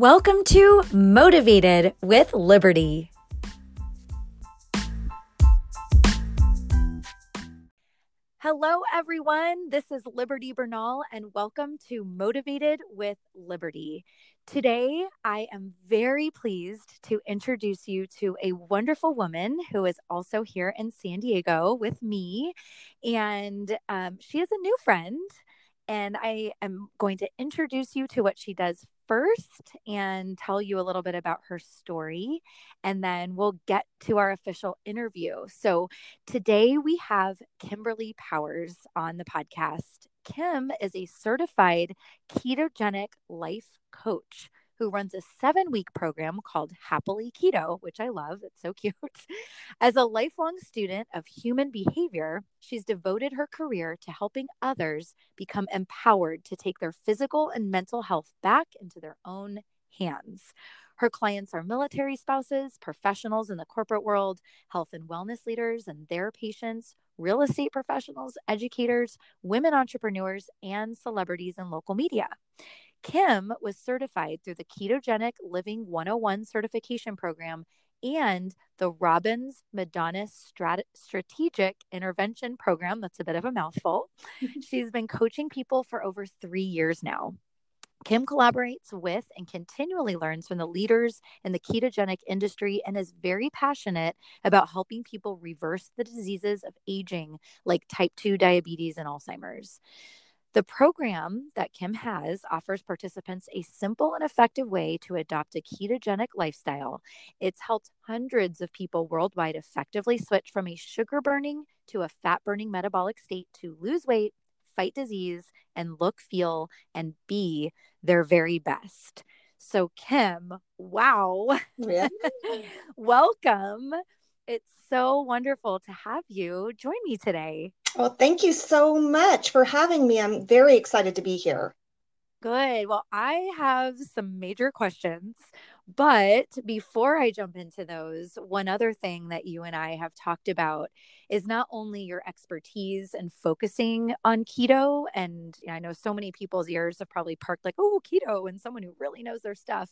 Welcome to Motivated with Liberty. Hello, everyone. This is Liberty Bernal, and welcome to Motivated with Liberty. Today, I am very pleased to introduce you to a wonderful woman who is also here in San Diego with me. And um, she is a new friend. And I am going to introduce you to what she does first and tell you a little bit about her story. And then we'll get to our official interview. So today we have Kimberly Powers on the podcast. Kim is a certified ketogenic life coach who runs a seven week program called Happily Keto, which I love. It's so cute. As a lifelong student of human behavior, she's devoted her career to helping others become empowered to take their physical and mental health back into their own hands. Her clients are military spouses, professionals in the corporate world, health and wellness leaders and their patients, real estate professionals, educators, women entrepreneurs, and celebrities in local media. Kim was certified through the Ketogenic Living 101 certification program and the Robbins Madanes Strat- Strategic Intervention Program. That's a bit of a mouthful. She's been coaching people for over three years now. Kim collaborates with and continually learns from the leaders in the ketogenic industry and is very passionate about helping people reverse the diseases of aging, like type 2 diabetes and Alzheimer's. The program that Kim has offers participants a simple and effective way to adopt a ketogenic lifestyle. It's helped hundreds of people worldwide effectively switch from a sugar burning to a fat burning metabolic state to lose weight, fight disease, and look, feel, and be their very best. So, Kim, wow. Yeah. Welcome. It's so wonderful to have you join me today. Well, thank you so much for having me. I'm very excited to be here. Good. Well, I have some major questions, but before I jump into those, one other thing that you and I have talked about is not only your expertise and focusing on keto. And I know so many people's ears have probably parked like, oh, keto, and someone who really knows their stuff,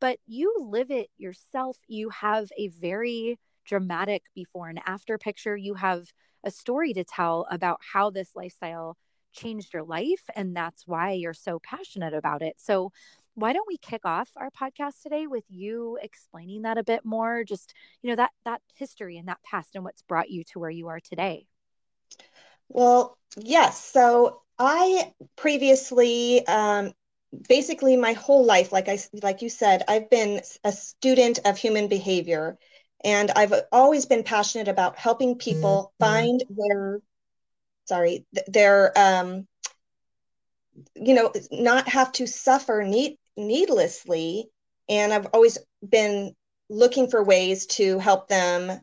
but you live it yourself. You have a very dramatic before and after picture. You have a story to tell about how this lifestyle changed your life and that's why you're so passionate about it. So why don't we kick off our podcast today with you explaining that a bit more just you know that that history and that past and what's brought you to where you are today? Well yes. So i previously um, basically my whole life like i like you said i've been a student of human behavior and I've always been passionate about helping people mm-hmm. find their, sorry, their, um, you know, not have to suffer need, needlessly. And I've always been looking for ways to help them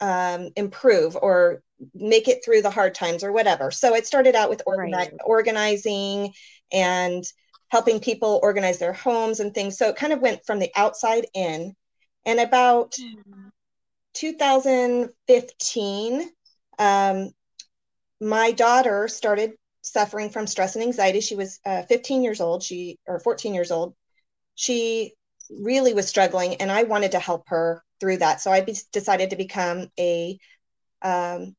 um, improve or make it through the hard times or whatever. So it started out with organi- right. organizing and helping people organize their homes and things. So it kind of went from the outside in. And about mm-hmm. 2015, um, my daughter started suffering from stress and anxiety. She was uh, 15 years old, she or 14 years old. She really was struggling, and I wanted to help her through that. So I be- decided to become a um,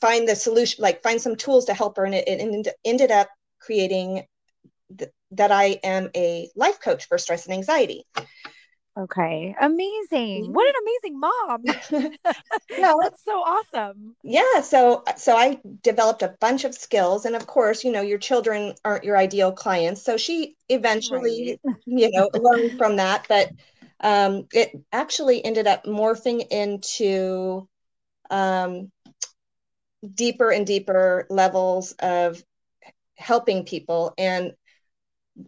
find the solution, like find some tools to help her, and it, it ended up creating th- that I am a life coach for stress and anxiety. Okay. Amazing. What an amazing mom. no, that's so awesome. Yeah, so so I developed a bunch of skills and of course, you know, your children aren't your ideal clients. So she eventually, right. you know, learned from that, but um it actually ended up morphing into um deeper and deeper levels of helping people and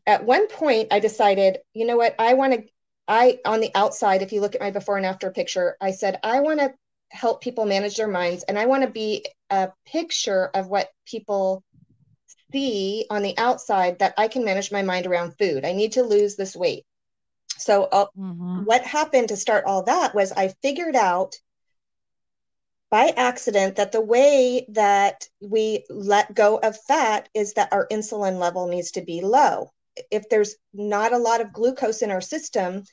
at one point I decided, you know what, I want to I, on the outside, if you look at my before and after picture, I said, I want to help people manage their minds and I want to be a picture of what people see on the outside that I can manage my mind around food. I need to lose this weight. So, uh, mm-hmm. what happened to start all that was I figured out by accident that the way that we let go of fat is that our insulin level needs to be low. if there's not a lot of glucose in our system,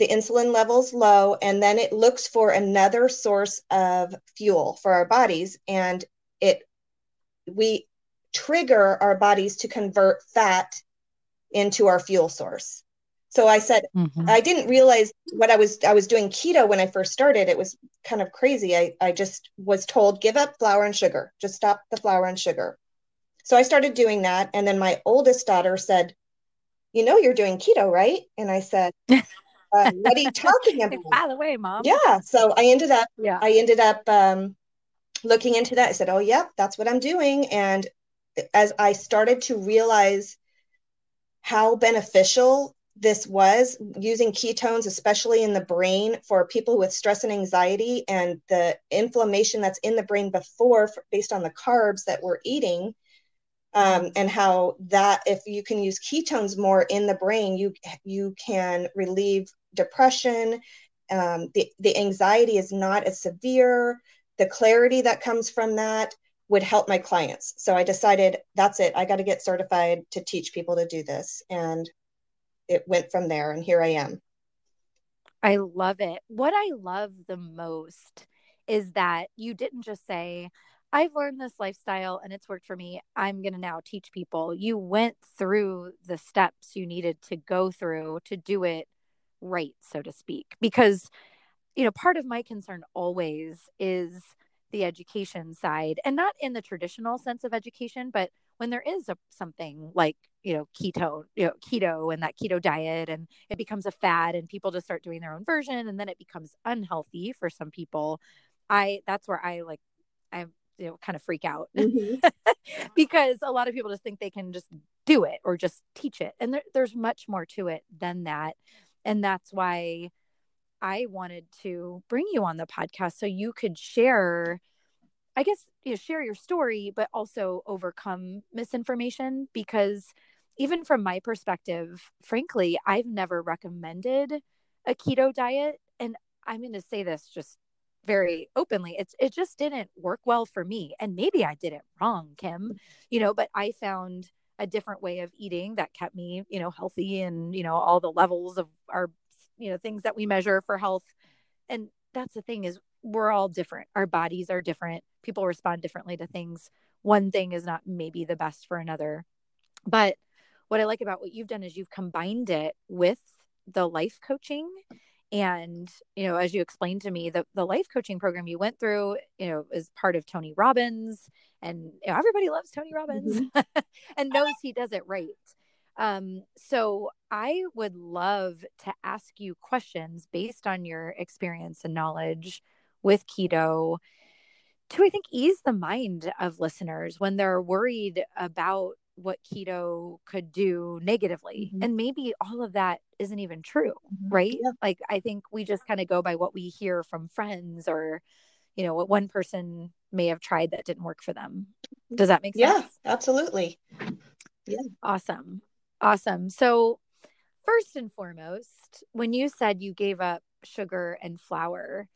the insulin level's low, and then it looks for another source of fuel for our bodies, and it we trigger our bodies to convert fat into our fuel source. So I said, mm-hmm. I didn't realize what I was I was doing keto when I first started. It was kind of crazy. I, I just was told, give up flour and sugar, just stop the flour and sugar. So I started doing that. And then my oldest daughter said, You know, you're doing keto, right? And I said, uh, What are you talking about? By the way, mom. Yeah. So I ended up, yeah. I ended up um, looking into that. I said, Oh, yeah, that's what I'm doing. And as I started to realize how beneficial this was using ketones, especially in the brain for people with stress and anxiety and the inflammation that's in the brain before, for, based on the carbs that we're eating. Um, and how that if you can use ketones more in the brain, you you can relieve depression. Um, the the anxiety is not as severe. The clarity that comes from that would help my clients. So I decided that's it. I got to get certified to teach people to do this. And it went from there. And here I am. I love it. What I love the most is that you didn't just say, I've learned this lifestyle and it's worked for me. I'm going to now teach people. You went through the steps you needed to go through to do it right, so to speak. Because, you know, part of my concern always is the education side and not in the traditional sense of education but when there is a, something like you know keto you know keto and that keto diet and it becomes a fad and people just start doing their own version and then it becomes unhealthy for some people i that's where i like I'm, you know kind of freak out mm-hmm. because a lot of people just think they can just do it or just teach it and there, there's much more to it than that and that's why I wanted to bring you on the podcast so you could share, I guess, you know, share your story, but also overcome misinformation because even from my perspective, frankly, I've never recommended a keto diet. And I'm going to say this just very openly. It's it just didn't work well for me. And maybe I did it wrong, Kim, you know, but I found a different way of eating that kept me, you know, healthy and, you know, all the levels of our you know things that we measure for health. And that's the thing is we're all different. Our bodies are different. People respond differently to things. One thing is not maybe the best for another. But what i like about what you've done is you've combined it with the life coaching. And you know as you explained to me the, the life coaching program you went through you know is part of tony robbins. And you know, everybody loves tony robbins mm-hmm. and knows he does it right. Um, so I would love to ask you questions based on your experience and knowledge with keto to, I think, ease the mind of listeners when they're worried about what keto could do negatively. Mm-hmm. And maybe all of that isn't even true, mm-hmm. right? Yeah. Like, I think we just kind of go by what we hear from friends or, you know, what one person may have tried that didn't work for them. Does that make sense? Yeah, absolutely. Yeah. Awesome. Awesome. So, first and foremost, when you said you gave up sugar and flour,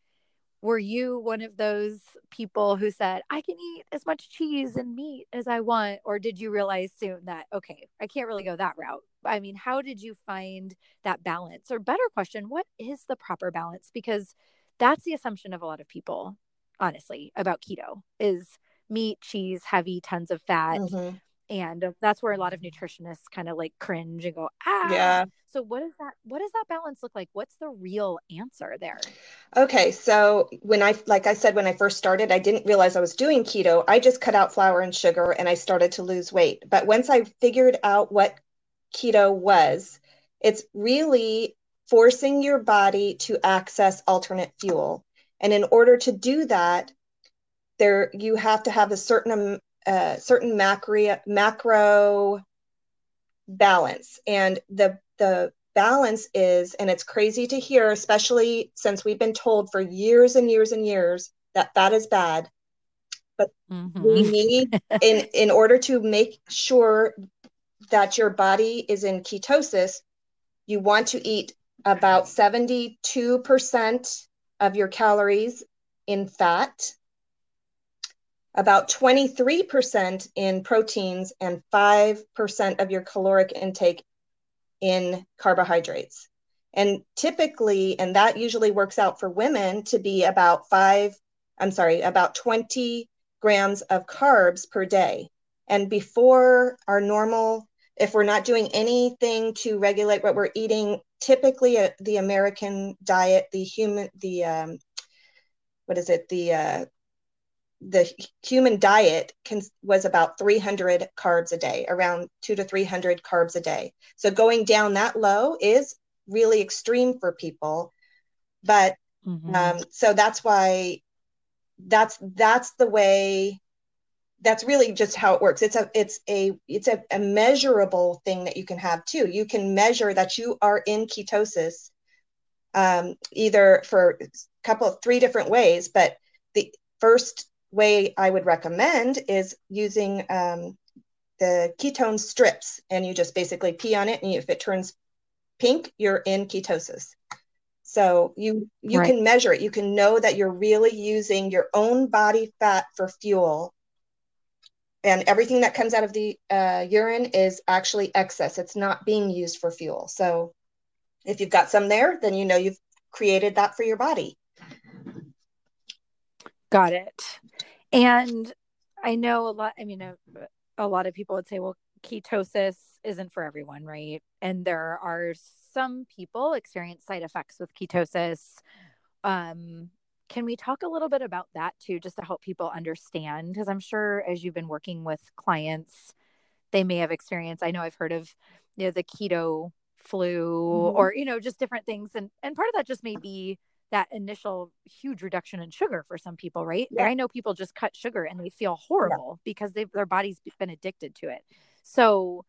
were you one of those people who said, I can eat as much cheese and meat as I want? Or did you realize soon that, okay, I can't really go that route? I mean, how did you find that balance? Or, better question, what is the proper balance? Because that's the assumption of a lot of people, honestly, about keto is meat, cheese, heavy, tons of fat. Mm-hmm and that's where a lot of nutritionists kind of like cringe and go ah. Yeah. So what does that what does that balance look like? What's the real answer there? Okay so when i like i said when i first started i didn't realize i was doing keto. I just cut out flour and sugar and i started to lose weight. But once i figured out what keto was it's really forcing your body to access alternate fuel. And in order to do that there you have to have a certain a certain macro macro balance. And the the balance is and it's crazy to hear especially since we've been told for years and years and years that fat is bad. But mm-hmm. we need in in order to make sure that your body is in ketosis you want to eat about 72% of your calories in fat about 23% in proteins and 5% of your caloric intake in carbohydrates. And typically, and that usually works out for women to be about five, I'm sorry, about 20 grams of carbs per day. And before our normal, if we're not doing anything to regulate what we're eating, typically uh, the American diet, the human, the, um, what is it, the, uh, the human diet can, was about 300 carbs a day, around two to 300 carbs a day. So going down that low is really extreme for people but mm-hmm. um, so that's why that's that's the way that's really just how it works it's a it's a it's a, a measurable thing that you can have too you can measure that you are in ketosis um, either for a couple of three different ways but the first way i would recommend is using um, the ketone strips and you just basically pee on it and if it turns pink, you're in ketosis. So you you right. can measure it. You can know that you're really using your own body fat for fuel. And everything that comes out of the uh, urine is actually excess. It's not being used for fuel. So if you've got some there, then you know you've created that for your body. Got it. And I know a lot, I mean, a, a lot of people would say, well, ketosis isn't for everyone, right? And there are some people experience side effects with ketosis. Um, can we talk a little bit about that too, just to help people understand? Because I'm sure as you've been working with clients, they may have experienced. I know I've heard of you know the keto flu mm-hmm. or you know just different things, and and part of that just may be that initial huge reduction in sugar for some people, right? Yeah. I know people just cut sugar and they feel horrible yeah. because they their body's been addicted to it. So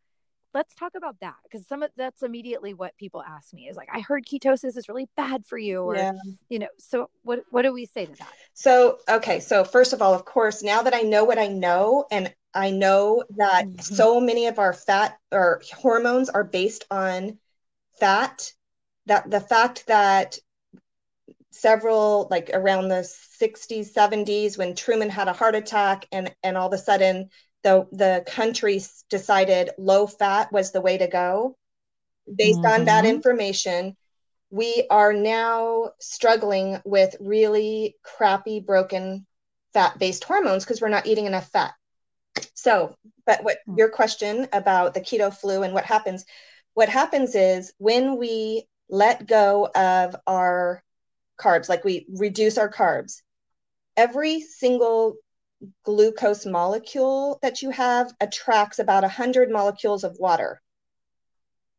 let's talk about that because some of that's immediately what people ask me is like i heard ketosis is really bad for you or yeah. you know so what what do we say to that so okay so first of all of course now that i know what i know and i know that mm-hmm. so many of our fat or hormones are based on fat that the fact that several like around the 60s 70s when truman had a heart attack and and all of a sudden the the country decided low fat was the way to go based mm-hmm. on that mm-hmm. information we are now struggling with really crappy broken fat based hormones because we're not eating enough fat so but what mm-hmm. your question about the keto flu and what happens what happens is when we let go of our carbs like we reduce our carbs every single glucose molecule that you have attracts about 100 molecules of water.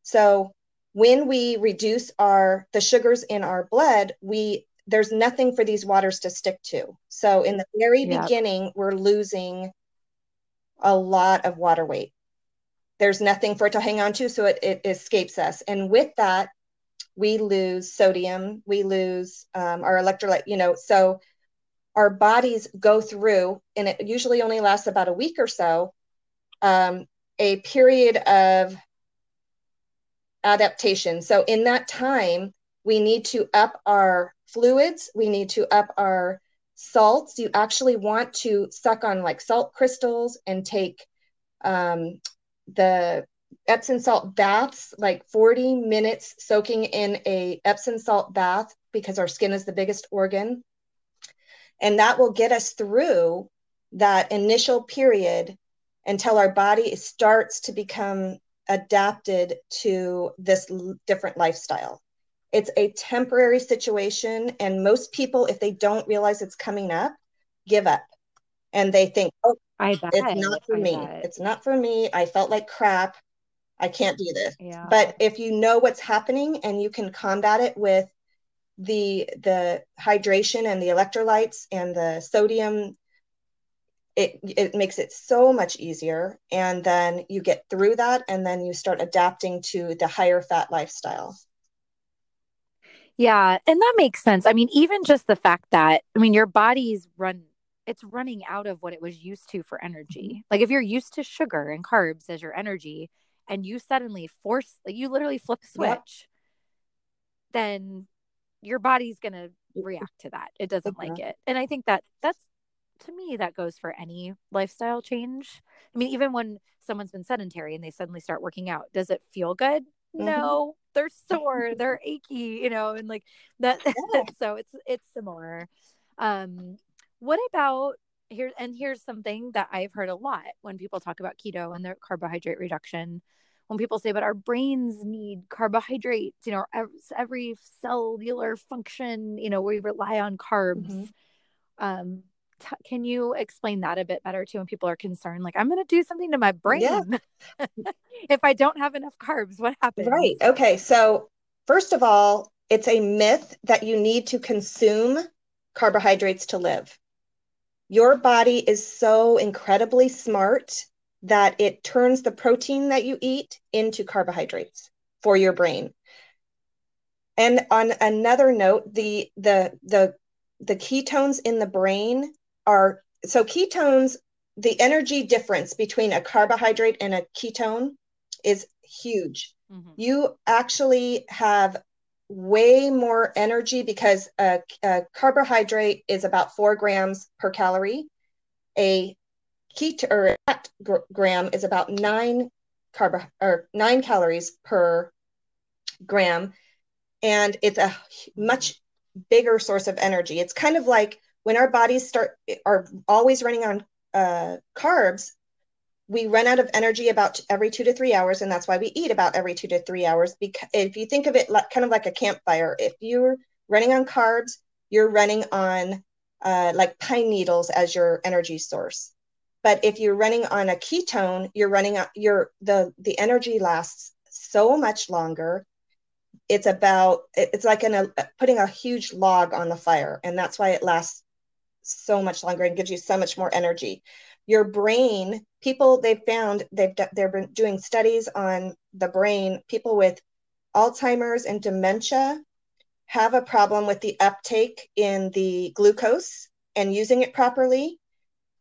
So when we reduce our the sugars in our blood, we there's nothing for these waters to stick to. So in the very yep. beginning, we're losing a lot of water weight. There's nothing for it to hang on to, so it, it escapes us. And with that, we lose sodium, we lose um, our electrolyte, you know, so our bodies go through, and it usually only lasts about a week or so, um, a period of adaptation. So, in that time, we need to up our fluids, we need to up our salts. You actually want to suck on like salt crystals and take um, the Epsom salt baths, like 40 minutes soaking in a Epsom salt bath because our skin is the biggest organ and that will get us through that initial period until our body starts to become adapted to this different lifestyle. It's a temporary situation. And most people, if they don't realize it's coming up, give up. And they think, oh, I bet. it's not for I me. Bet. It's not for me. I felt like crap. I can't do this. Yeah. But if you know what's happening and you can combat it with the the hydration and the electrolytes and the sodium it it makes it so much easier and then you get through that and then you start adapting to the higher fat lifestyle yeah and that makes sense i mean even just the fact that i mean your body's run it's running out of what it was used to for energy like if you're used to sugar and carbs as your energy and you suddenly force like you literally flip a switch yep. then your body's going to react to that. It doesn't like it. And I think that that's to me that goes for any lifestyle change. I mean, even when someone's been sedentary and they suddenly start working out, does it feel good? mm-hmm. no they're sore they're achy you know and like that yeah. so it's it's similar um what about here and here's something that i've heard a lot when people talk about keto and their carbohydrate reduction. When people say but our brains need carbohydrates you know every cellular function you know we rely on carbs. Mm-hmm. um t- can you explain that a bit better too when people are concerned? Like i'm going to do something to my brain. Yeah. if i don't have enough carbs what happens? Right. Okay. So first of all it's a myth that you need to consume carbohydrates to live your body is so incredibly smart that it turns the protein that you eat into carbohydrates for your brain and on another note the the the the ketones in the brain are so ketones the energy difference between a carbohydrate and a ketone is huge mm-hmm. you actually have way more energy because a, a, carbohydrate is about four grams per calorie. A keto or fat gram is about nine carb or nine calories per gram. And it's a much bigger source of energy. It's kind of like when our bodies start are always running on uh, carbs, we run out of energy about every two to three hours, and that's why we eat about every two to three hours. Because if you think of it like, kind of like a campfire, if you're running on carbs, you're running on uh, like pine needles as your energy source. But if you're running on a ketone, you're running your the the energy lasts so much longer it's about it's like a, putting a huge log on the fire and that's why it lasts so much longer and gives you so much more energy your brain people they've found they've they've been doing studies on the brain people with alzheimer's and dementia have a problem with the uptake in the glucose and using it properly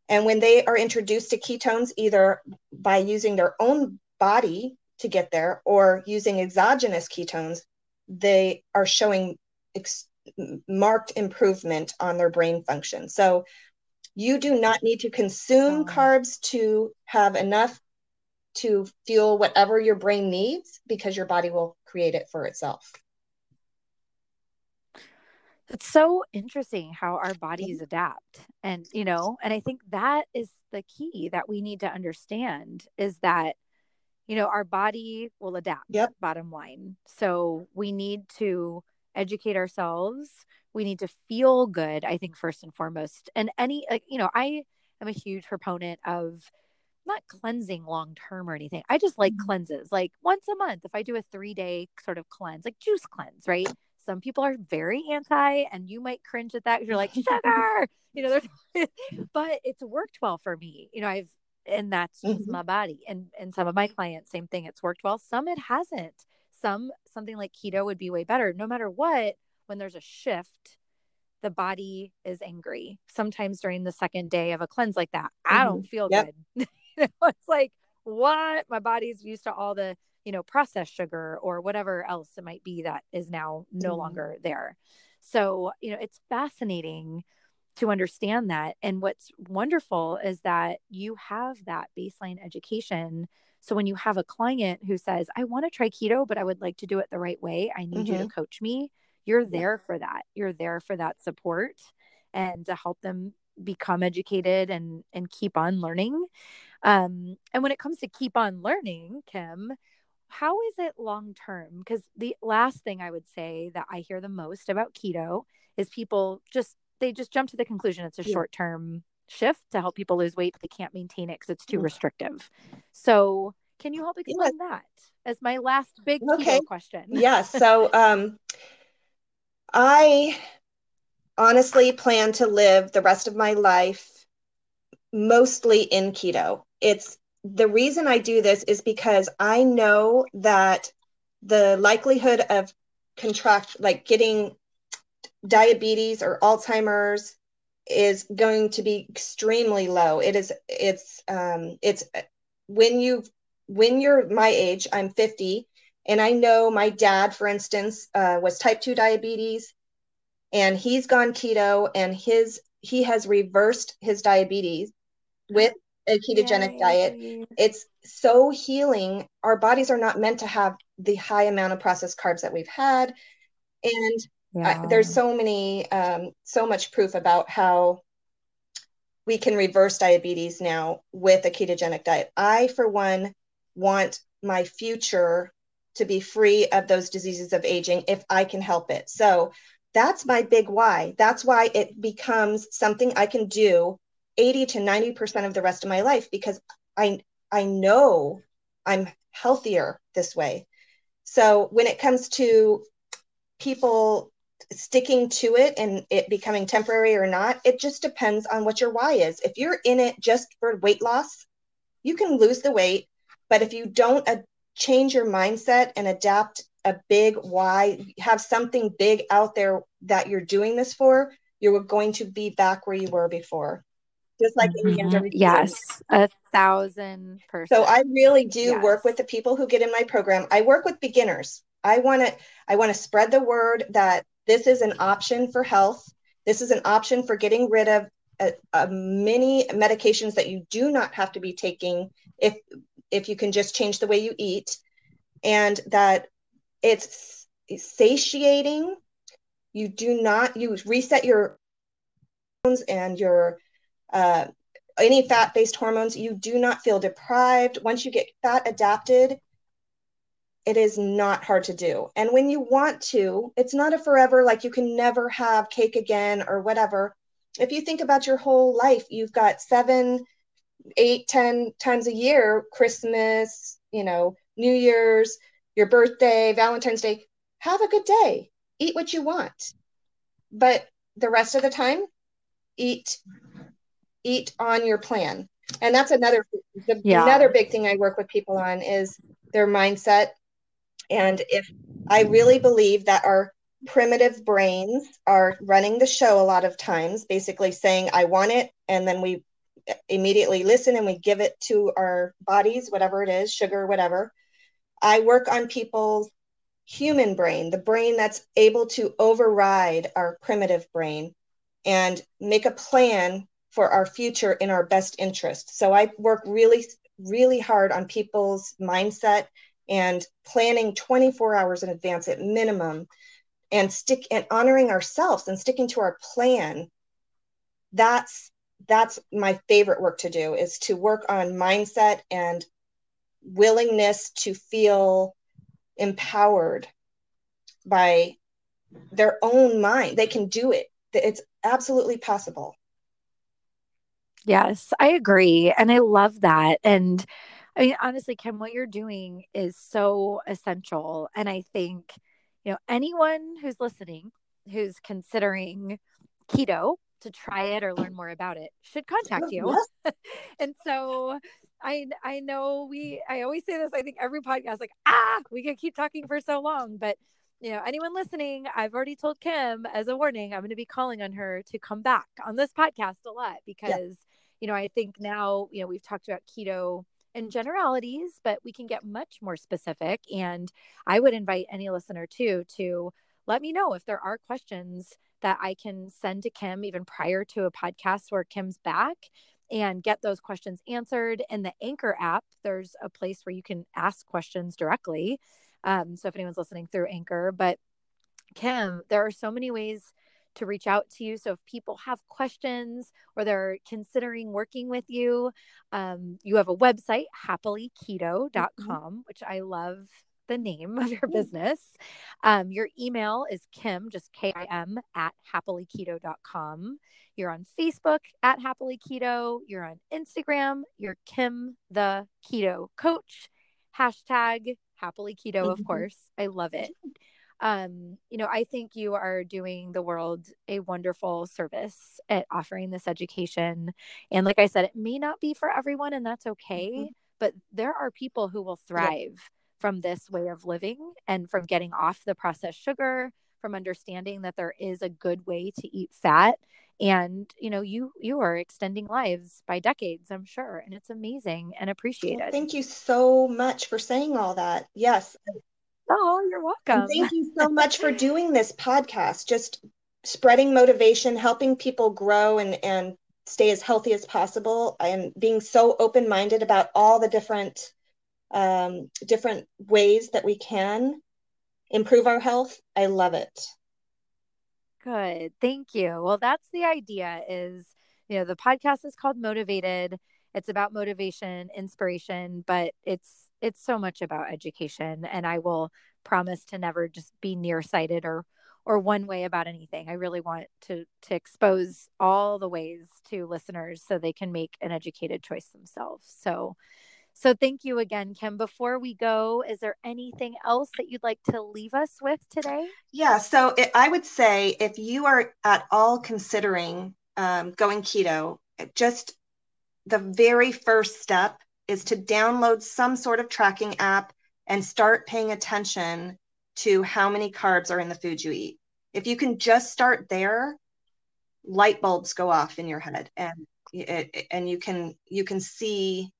and when they are introduced to ketones either by using their own body to get there or using exogenous ketones they are showing ex- marked improvement on their brain function. So you do not need to consume oh. carbs to have enough to fuel whatever your brain needs because your body will create it for itself. It's so interesting how our bodies mm-hmm. adapt. And, you know, and I think that is the key that we need to understand is that, you know, our body will adapt, yep. bottom line. So we need to educate ourselves. We need to feel good, I think, first and foremost. And any, like, you know, I am a huge proponent of not cleansing long term or anything. I just like mm-hmm. cleanses, like once a month. If I do a three day sort of cleanse, like juice cleanse, right? Some people are very anti, and you might cringe at that you're like sugar, you know. There's, but it's worked well for me. You know, I've and that's just mm-hmm. my body. And and some of my clients, same thing. It's worked well. Some it hasn't some something like keto would be way better no matter what when there's a shift the body is angry sometimes during the second day of a cleanse like that mm-hmm. i don't mm-hmm. feel yep. good it's like what my body's used to all the you know processed sugar or whatever else it might be that is now no mm-hmm. longer there so you know it's fascinating to understand that and what's wonderful is that you have that baseline education so when you have a client who says, I want to try keto, but I would like to do it the right way, I need mm-hmm. you to mm-hmm. coach me, you're there for that. You're there for that support and to help them become educated and and keep on learning. Um, and when it comes to keep on learning, Kim, how is it long term? Because the last thing I would say that I hear the most about keto is people just they just jump to the conclusion it's a yeah. short term shift to help people lose weight, but they can't maintain it because it's too restrictive. So, can you help explain yeah. that as my last big okay. question? yeah. So, um, I honestly plan to live the rest of my life mostly in keto. It's the reason I do this is because I know that the likelihood of contract like getting diabetes or Alzheimer's is going to be extremely low. It is it's um it's when you when you're my age, I'm 50, and I know my dad, for instance, uh, was type 2 diabetes, and he's gone keto, and his he has reversed his diabetes with a ketogenic Yay. diet. It's so healing. Our bodies are not meant to have the high amount of processed carbs that we've had. And yeah. I, there's so many, um, so much proof about how we can reverse diabetes now with a ketogenic diet. I, for one, want my future to be free of those diseases of aging if I can help it. So that's my big why. That's why it becomes something I can do 80 to 90% of the rest of my life because I I know I'm healthier this way. So when it comes to people sticking to it and it becoming temporary or not, it just depends on what your why is. If you're in it just for weight loss, you can lose the weight, but if you don't change your mindset and adapt a big why, have something big out there that you're doing this for, you're going to be back where you were before just like mm-hmm. Yes, a thousand percent. So I really do yes. work with the people who get in my program. I work with beginners. I want to I want to spread the word that this is an option for health. This is an option for getting rid of a, a many medications that you do not have to be taking if if you can just change the way you eat, and that it's satiating. You do not you reset your hormones and your uh, any fat based hormones, you do not feel deprived. Once you get fat adapted, it is not hard to do. And when you want to, it's not a forever, like you can never have cake again or whatever. If you think about your whole life, you've got seven, eight, ten times a year Christmas, you know, New Year's, your birthday, Valentine's Day. Have a good day. Eat what you want. But the rest of the time, eat eat on your plan and that's another the, yeah. another big thing i work with people on is their mindset and if i really believe that our primitive brains are running the show a lot of times basically saying i want it and then we immediately listen and we give it to our bodies whatever it is sugar whatever i work on people's human brain the brain that's able to override our primitive brain and make a plan for our future in our best interest. So I work really, really hard on people's mindset and planning 24 hours in advance at minimum and stick and honoring ourselves and sticking to our plan. That's that's my favorite work to do is to work on mindset and willingness to feel empowered by their own mind. They can do it. It's absolutely possible. Yes, I agree. And I love that. And I mean, honestly, Kim, what you're doing is so essential. And I think, you know, anyone who's listening, who's considering keto to try it or learn more about it should contact you. and so I I know we I always say this, I think every podcast, like, ah, we can keep talking for so long. But you know, anyone listening, I've already told Kim as a warning, I'm going to be calling on her to come back on this podcast a lot because yeah you know, I think now, you know, we've talked about keto in generalities, but we can get much more specific. And I would invite any listener too to let me know if there are questions that I can send to Kim even prior to a podcast where Kim's back and get those questions answered. In the Anchor app, there's a place where you can ask questions directly. Um, so if anyone's listening through Anchor, but Kim, there are so many ways to reach out to you. So if people have questions or they're considering working with you, um, you have a website, happilyketo.com, mm-hmm. which I love the name of your business. Um, your email is Kim, just K I M, at happilyketo.com. You're on Facebook at Happily Keto. You're on Instagram. You're Kim the Keto Coach. Hashtag Happily Keto, mm-hmm. of course. I love it um, you know, I think you are doing the world a wonderful service at offering this education. And like I said, it may not be for everyone, and that's okay. Mm-hmm. But there are people who will thrive yeah. From this way of living and from getting off the processed sugar, from understanding that there is a good way to eat fat and you know you you are extending lives by decades i'm sure and it's amazing and appreciated well, thank you so much for saying all that yes Oh, you're welcome. And thank you so much for doing this podcast. Just spreading motivation, helping people grow and and stay as healthy as possible and being so open-minded about all the different um, different ways that we can improve our health. I love it. Good. Thank you. Well, that's the idea is, you know, the podcast is called Motivated. It's about motivation, inspiration, but it's it's so much about education and I will promise to never just be nearsighted or or one way about anything. I really want to to expose all the ways to listeners so they can make an educated choice themselves. So so thank you again, Kim. Before we go, is there anything else that you'd like to leave us with today? Yeah. So it, I would say if you are at all considering um, going keto, just the very first step is to download some sort of tracking app and start paying attention to how many carbs are in the food you eat. If you can just start there, light bulbs go off in your head and it, and you can you can see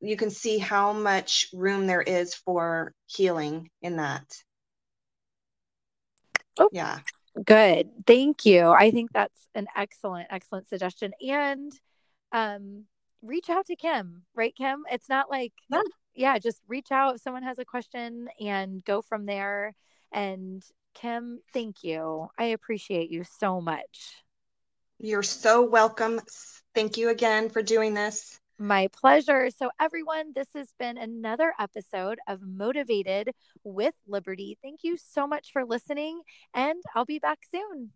you can see how much room there is for healing in that. Oh, yeah. Good. Thank you. I think that's an excellent, excellent suggestion. And um, reach out to Kim, right, Kim? It's not like, yeah. yeah, just reach out if someone has a question and go from there. And Kim, thank you. I appreciate you so much. You're so welcome. Thank you again for doing this. My pleasure. So, everyone, this has been another episode of Motivated with Liberty. Thank you so much for listening, and I'll be back soon.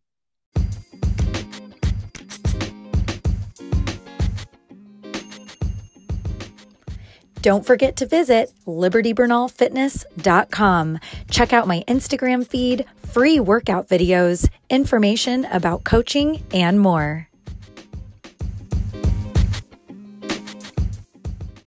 Don't forget to visit libertybernalfitness.com. Check out my Instagram feed, free workout videos, information about coaching, and more.